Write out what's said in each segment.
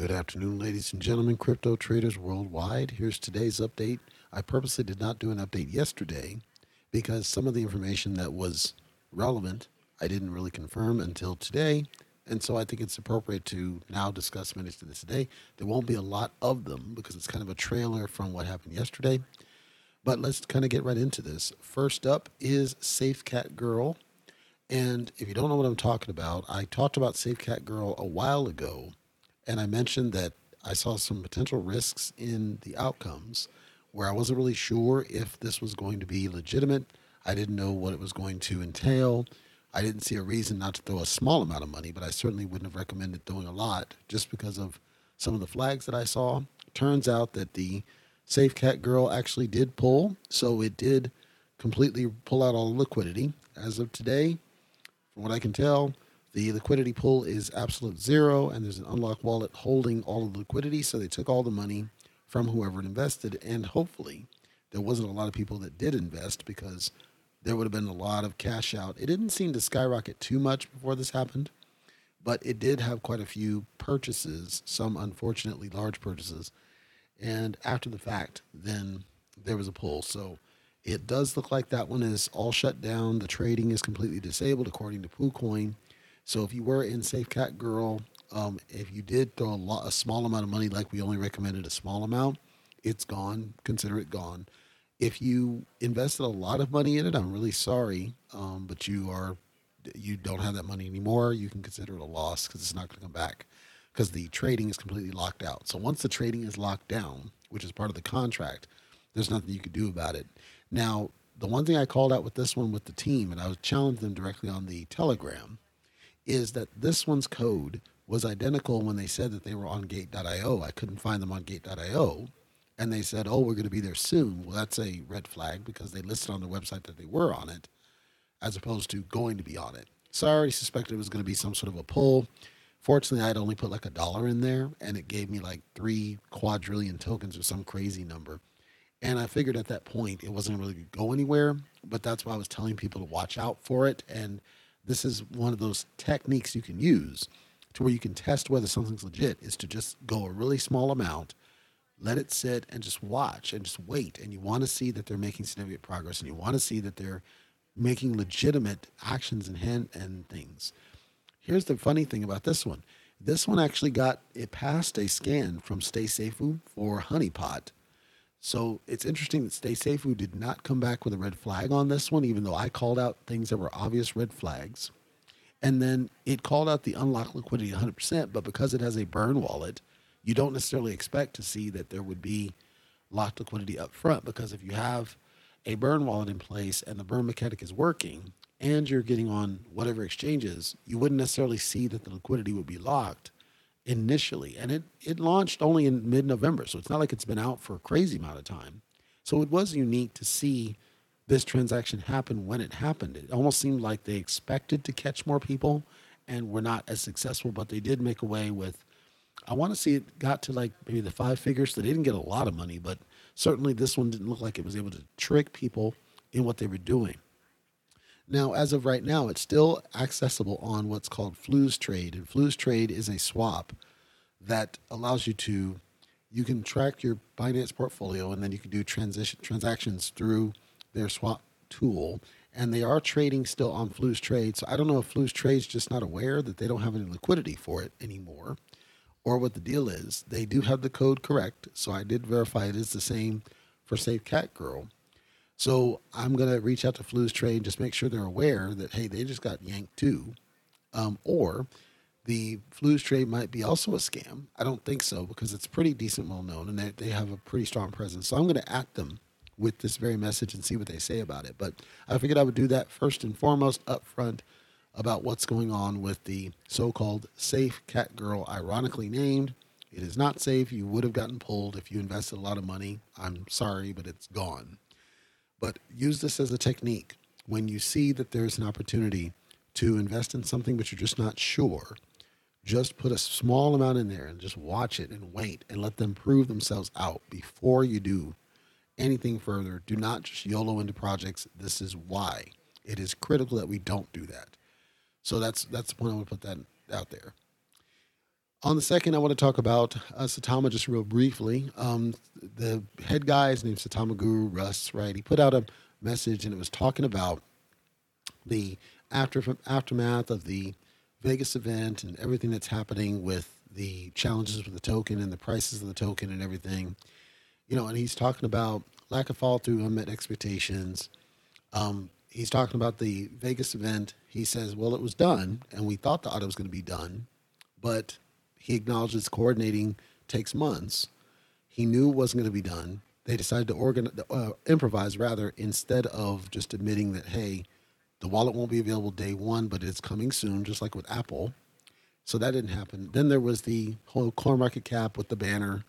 Good afternoon, ladies and gentlemen, crypto traders worldwide. Here's today's update. I purposely did not do an update yesterday because some of the information that was relevant I didn't really confirm until today. And so I think it's appropriate to now discuss minutes to this today. There won't be a lot of them because it's kind of a trailer from what happened yesterday. But let's kind of get right into this. First up is Safe Cat Girl. And if you don't know what I'm talking about, I talked about Safe Cat Girl a while ago and I mentioned that I saw some potential risks in the outcomes where I wasn't really sure if this was going to be legitimate. I didn't know what it was going to entail. I didn't see a reason not to throw a small amount of money, but I certainly wouldn't have recommended throwing a lot just because of some of the flags that I saw. Turns out that the Safe Cat Girl actually did pull, so it did completely pull out all the liquidity. As of today, from what I can tell, the liquidity pool is absolute zero, and there's an unlocked wallet holding all of the liquidity. So they took all the money from whoever invested, and hopefully there wasn't a lot of people that did invest because there would have been a lot of cash out. It didn't seem to skyrocket too much before this happened, but it did have quite a few purchases, some unfortunately large purchases. And after the fact, then there was a pull. So it does look like that one is all shut down. The trading is completely disabled according to PooCoin. So if you were in Safe Cat Girl, um, if you did throw a, lot, a small amount of money, like we only recommended a small amount, it's gone. Consider it gone. If you invested a lot of money in it, I'm really sorry, um, but you are you don't have that money anymore. You can consider it a loss because it's not going to come back because the trading is completely locked out. So once the trading is locked down, which is part of the contract, there's nothing you could do about it. Now, the one thing I called out with this one with the team, and I challenged them directly on the Telegram is that this one's code was identical when they said that they were on gate.io. I couldn't find them on gate.io. And they said, oh, we're going to be there soon. Well, that's a red flag because they listed on the website that they were on it as opposed to going to be on it. So I already suspected it was going to be some sort of a pull. Fortunately, I'd only put like a dollar in there and it gave me like three quadrillion tokens or some crazy number. And I figured at that point it wasn't really going to go anywhere. But that's why I was telling people to watch out for it. And this is one of those techniques you can use to where you can test whether something's legit is to just go a really small amount let it sit and just watch and just wait. And you want to see that they're making significant progress and you want to see that they're making legitimate actions and hand and things. Here's the funny thing about this one. This one actually got it passed a scan from stay safe for honeypot so it's interesting that StaySAFU did not come back with a red flag on this one, even though I called out things that were obvious red flags. And then it called out the unlock liquidity 100%, but because it has a burn wallet, you don't necessarily expect to see that there would be locked liquidity up front because if you have a burn wallet in place and the burn mechanic is working and you're getting on whatever exchanges, you wouldn't necessarily see that the liquidity would be locked initially, and it it launched only in mid November, so it's not like it's been out for a crazy amount of time. So it was unique to see this transaction happen when it happened. It almost seemed like they expected to catch more people and were not as successful, but they did make away with. I want to see it got to like maybe the five figures. So they didn't get a lot of money, but certainly this one didn't look like it was able to trick people in what they were doing. Now, as of right now, it's still accessible on what's called Flooz Trade. And Flooz Trade is a swap that allows you to, you can track your Binance portfolio and then you can do transition transactions through their swap tool. And they are trading still on Flooz Trade. So I don't know if Flooz Trade's just not aware that they don't have any liquidity for it anymore or what the deal is. They do have the code correct. So I did verify it is the same for Safe Cat Girl so I'm going to reach out to Flooz Trade, just make sure they're aware that, hey, they just got yanked too. Um, or the Flooz Trade might be also a scam. I don't think so because it's pretty decent, well known, and they, they have a pretty strong presence. So I'm going to at them with this very message and see what they say about it. But I figured I would do that first and foremost up front about what's going on with the so called safe cat girl, ironically named. It is not safe. You would have gotten pulled if you invested a lot of money. I'm sorry, but it's gone. But use this as a technique when you see that there's an opportunity to invest in something, but you're just not sure. Just put a small amount in there and just watch it and wait and let them prove themselves out before you do anything further. Do not just YOLO into projects. This is why it is critical that we don't do that. So that's that's the point I want to put that out there. On the second, I want to talk about uh, Saitama just real briefly. Um, the head guy, his name's Saitama Guru Russ, right? He put out a message and it was talking about the after aftermath of the Vegas event and everything that's happening with the challenges with the token and the prices of the token and everything. You know, and he's talking about lack of follow through, unmet expectations. Um, he's talking about the Vegas event. He says, well, it was done, and we thought the audit was going to be done, but he acknowledges coordinating takes months. He knew it wasn't going to be done. They decided to organize, uh, improvise rather, instead of just admitting that, hey, the wallet won't be available day one, but it's coming soon, just like with Apple. So that didn't happen. Then there was the whole coin market cap with the banner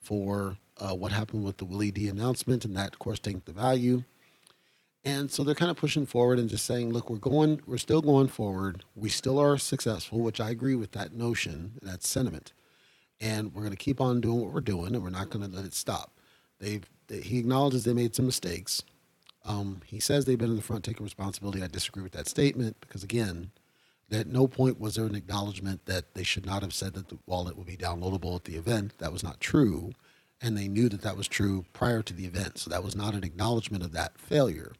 for uh, what happened with the Willie D announcement, and that, of course, tanked the value. And so they're kind of pushing forward and just saying, look, we're going, we're still going forward. We still are successful, which I agree with that notion, that sentiment. And we're going to keep on doing what we're doing, and we're not going to let it stop. They've, they, he acknowledges they made some mistakes. Um, he says they've been in the front taking responsibility. I disagree with that statement because, again, at no point was there an acknowledgement that they should not have said that the wallet would be downloadable at the event. That was not true. And they knew that that was true prior to the event. So that was not an acknowledgement of that failure.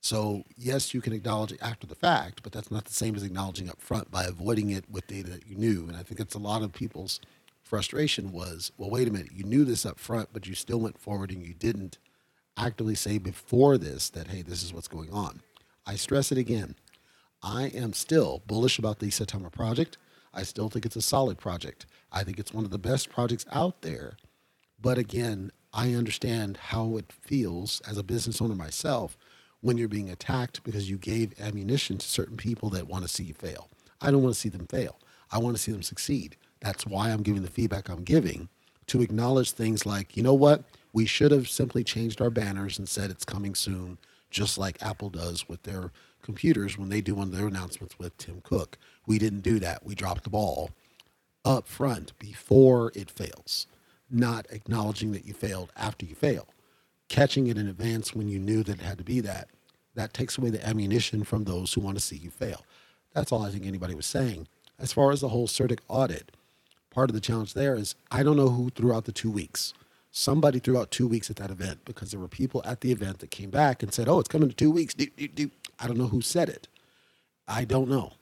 So, yes, you can acknowledge it after the fact, but that's not the same as acknowledging up front by avoiding it with data that you knew. And I think it's a lot of people's frustration was, well, wait a minute, you knew this up front, but you still went forward and you didn't actively say before this that, hey, this is what's going on. I stress it again. I am still bullish about the Saitama project. I still think it's a solid project. I think it's one of the best projects out there. But again, I understand how it feels as a business owner myself when you're being attacked because you gave ammunition to certain people that want to see you fail. I don't want to see them fail. I want to see them succeed. That's why I'm giving the feedback I'm giving to acknowledge things like, you know what? We should have simply changed our banners and said it's coming soon, just like Apple does with their computers when they do one of their announcements with Tim Cook. We didn't do that. We dropped the ball up front before it fails, not acknowledging that you failed after you fail catching it in advance when you knew that it had to be that, that takes away the ammunition from those who want to see you fail. That's all I think anybody was saying. As far as the whole CertiK audit, part of the challenge there is I don't know who threw out the two weeks. Somebody threw out two weeks at that event because there were people at the event that came back and said, oh, it's coming to two weeks. I don't know who said it. I don't know.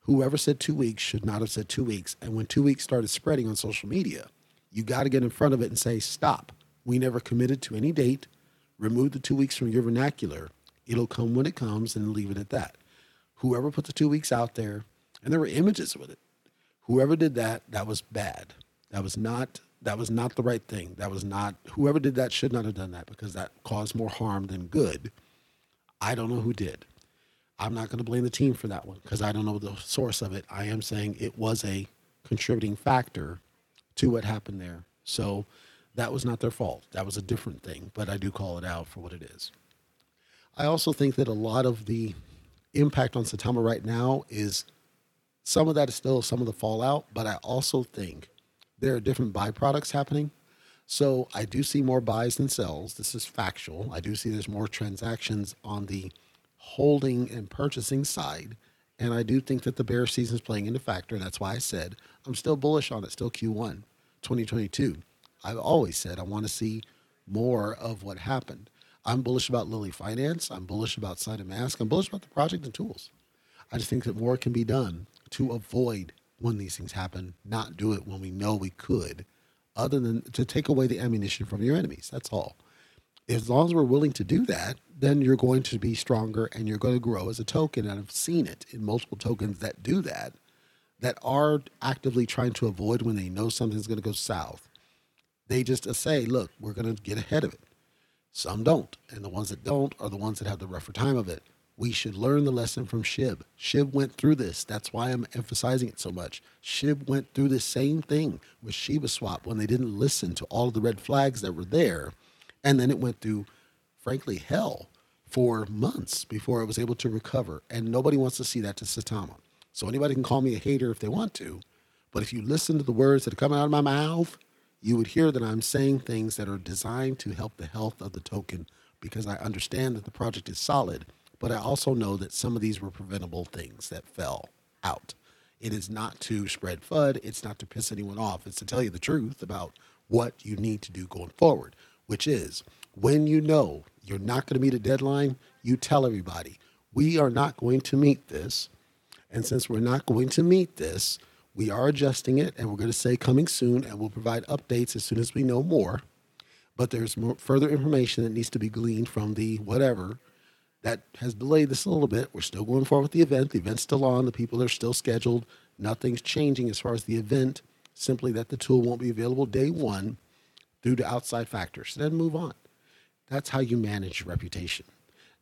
Whoever said two weeks should not have said two weeks. And when two weeks started spreading on social media, you got to get in front of it and say, stop. We never committed to any date. Remove the two weeks from your vernacular. It'll come when it comes and leave it at that. Whoever put the two weeks out there, and there were images with it. Whoever did that, that was bad. That was not that was not the right thing. That was not whoever did that should not have done that because that caused more harm than good. I don't know who did. I'm not going to blame the team for that one because I don't know the source of it. I am saying it was a contributing factor to what happened there. So that was not their fault. That was a different thing, but I do call it out for what it is. I also think that a lot of the impact on Saitama right now is some of that is still some of the fallout, but I also think there are different byproducts happening. So I do see more buys than sells. This is factual. I do see there's more transactions on the holding and purchasing side. And I do think that the bear season is playing into factor. That's why I said I'm still bullish on it, still Q1 2022. I've always said I want to see more of what happened. I'm bullish about Lily Finance. I'm bullish about SaitaMask. I'm bullish about the project and tools. I just think that more can be done to avoid when these things happen, not do it when we know we could, other than to take away the ammunition from your enemies. That's all. As long as we're willing to do that, then you're going to be stronger and you're going to grow as a token. And I've seen it in multiple tokens that do that, that are actively trying to avoid when they know something's going to go south they just say, look, we're going to get ahead of it. Some don't. And the ones that don't are the ones that have the rougher time of it. We should learn the lesson from Shib. Shib went through this. That's why I'm emphasizing it so much. Shib went through the same thing with Shiba Swap when they didn't listen to all the red flags that were there. And then it went through, frankly, hell for months before it was able to recover. And nobody wants to see that to Saitama. So anybody can call me a hater if they want to. But if you listen to the words that are coming out of my mouth, you would hear that I'm saying things that are designed to help the health of the token because I understand that the project is solid, but I also know that some of these were preventable things that fell out. It is not to spread FUD. It's not to piss anyone off. It's to tell you the truth about what you need to do going forward, which is when you know you're not going to meet a deadline, you tell everybody, we are not going to meet this. And since we're not going to meet this, we are adjusting it and we're going to say coming soon and we'll provide updates as soon as we know more. But there's more further information that needs to be gleaned from the whatever that has delayed this a little bit. We're still going forward with the event. The event's still on. The people are still scheduled. Nothing's changing as far as the event, simply that the tool won't be available day one due to outside factors. Then move on. That's how you manage reputation.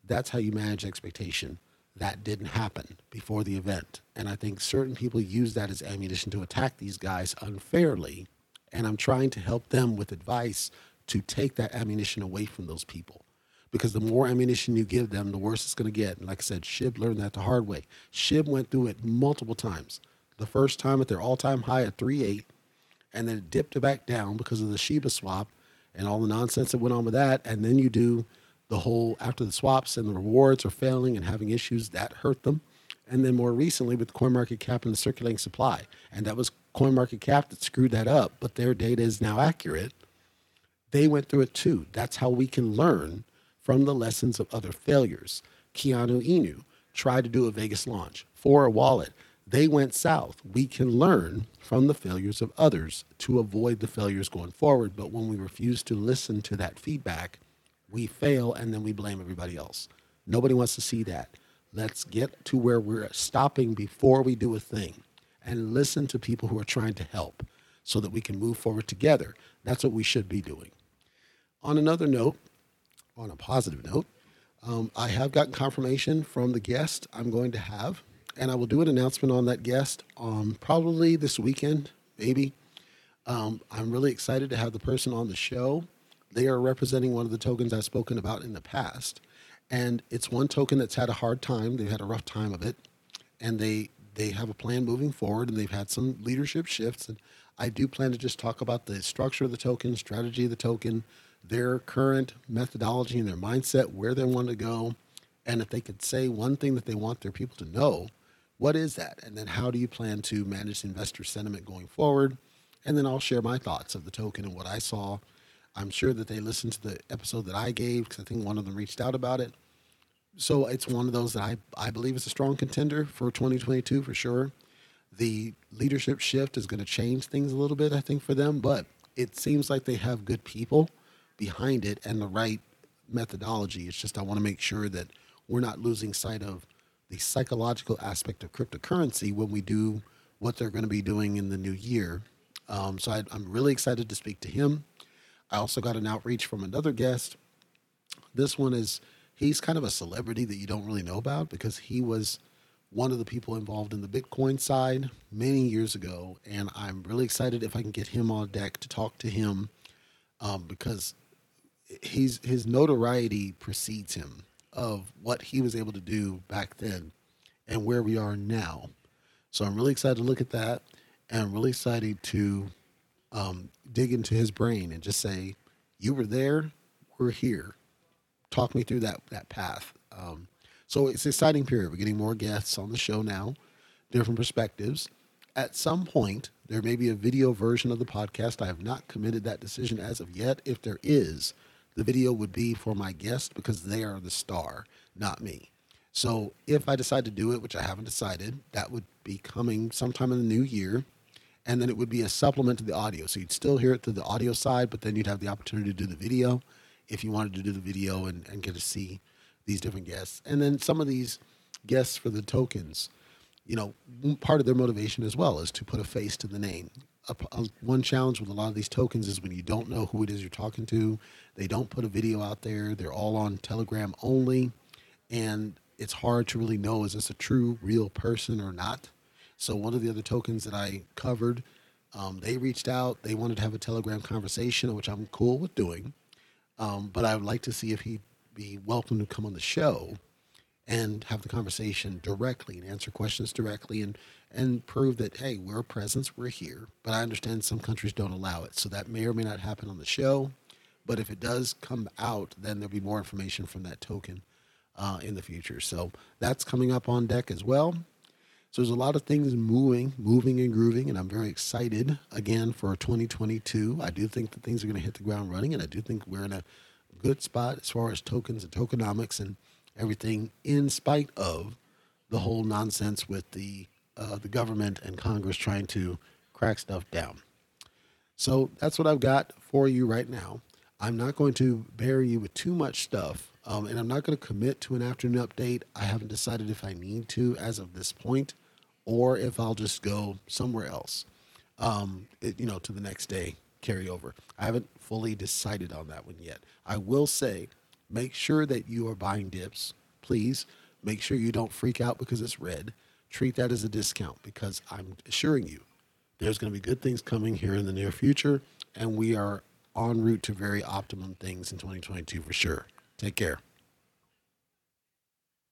That's how you manage expectation. That didn't happen before the event. And I think certain people use that as ammunition to attack these guys unfairly. And I'm trying to help them with advice to take that ammunition away from those people. Because the more ammunition you give them, the worse it's going to get. And like I said, Shib learned that the hard way. Shib went through it multiple times. The first time at their all time high at 3.8, and then it dipped back down because of the Shiba swap and all the nonsense that went on with that. And then you do the whole after the swaps and the rewards are failing and having issues that hurt them. And then more recently with coin market cap and the circulating supply. And that was coin market cap that screwed that up, but their data is now accurate. They went through it too. That's how we can learn from the lessons of other failures. Keanu Inu tried to do a Vegas launch for a wallet. They went south. We can learn from the failures of others to avoid the failures going forward. But when we refuse to listen to that feedback, we fail and then we blame everybody else. Nobody wants to see that. Let's get to where we're stopping before we do a thing and listen to people who are trying to help so that we can move forward together. That's what we should be doing. On another note, on a positive note, um, I have gotten confirmation from the guest I'm going to have, and I will do an announcement on that guest um, probably this weekend, maybe. Um, I'm really excited to have the person on the show. They are representing one of the tokens I've spoken about in the past, and it's one token that's had a hard time. They've had a rough time of it, and they they have a plan moving forward, and they've had some leadership shifts. And I do plan to just talk about the structure of the token, strategy of the token, their current methodology and their mindset, where they want to go. And if they could say one thing that they want their people to know, what is that? And then how do you plan to manage investor sentiment going forward? And then I'll share my thoughts of the token and what I saw. I'm sure that they listened to the episode that I gave because I think one of them reached out about it. So it's one of those that I, I believe is a strong contender for 2022 for sure. The leadership shift is going to change things a little bit, I think, for them, but it seems like they have good people behind it and the right methodology. It's just I want to make sure that we're not losing sight of the psychological aspect of cryptocurrency when we do what they're going to be doing in the new year. Um, so I, I'm really excited to speak to him. I also got an outreach from another guest. This one is he's kind of a celebrity that you don't really know about because he was one of the people involved in the Bitcoin side many years ago, and I'm really excited if I can get him on deck to talk to him um, because he's his notoriety precedes him of what he was able to do back then and where we are now. So I'm really excited to look at that, and I'm really excited to um, dig into his brain and just say, "You were there, we're here. Talk me through that that path." Um, so it's an exciting period. We're getting more guests on the show now, different perspectives. At some point, there may be a video version of the podcast. I have not committed that decision as of yet. If there is, the video would be for my guest because they are the star, not me. So if I decide to do it, which I haven't decided, that would be coming sometime in the new year. And then it would be a supplement to the audio. So you'd still hear it through the audio side, but then you'd have the opportunity to do the video if you wanted to do the video and, and get to see these different guests. And then some of these guests for the tokens, you know, part of their motivation as well is to put a face to the name a, a, one challenge with a lot of these tokens is when you don't know who it is you're talking to, they don't put a video out there. They're all on Telegram only, and it's hard to really know is this a true, real person or not. So one of the other tokens that I covered, um, they reached out. They wanted to have a Telegram conversation, which I'm cool with doing. Um, but I would like to see if he'd be welcome to come on the show and have the conversation directly and answer questions directly and and prove that hey we're a presence we're here. But i understand some countries don't allow it. So that may or may not happen on the show. But if it does come out then there'll be more information from that token uh, in the future. So that's coming up on deck as well So there's a lot of things moving, moving and grooving, and I'm very excited again for 2022. I do think that things are going to hit the ground running, and I do think we're in a good spot as far as tokens and tokenomics and everything, in spite of the whole nonsense with the uh, the government and Congress trying to crack stuff down. So that's what I've got for you right now. I'm not going to bury you with too much stuff, um, and I'm not going to commit to an afternoon update. I haven't decided if I need to as of this point, or if I'll just go somewhere else, um, it, you know, to the next day carry over. I haven't fully decided on that one yet. I will say, make sure that you are buying dips, please. Make sure you don't freak out because it's red. Treat that as a discount because I'm assuring you there's going to be good things coming here in the near future, and we are en route to very optimum things in 2022 for sure. Take care.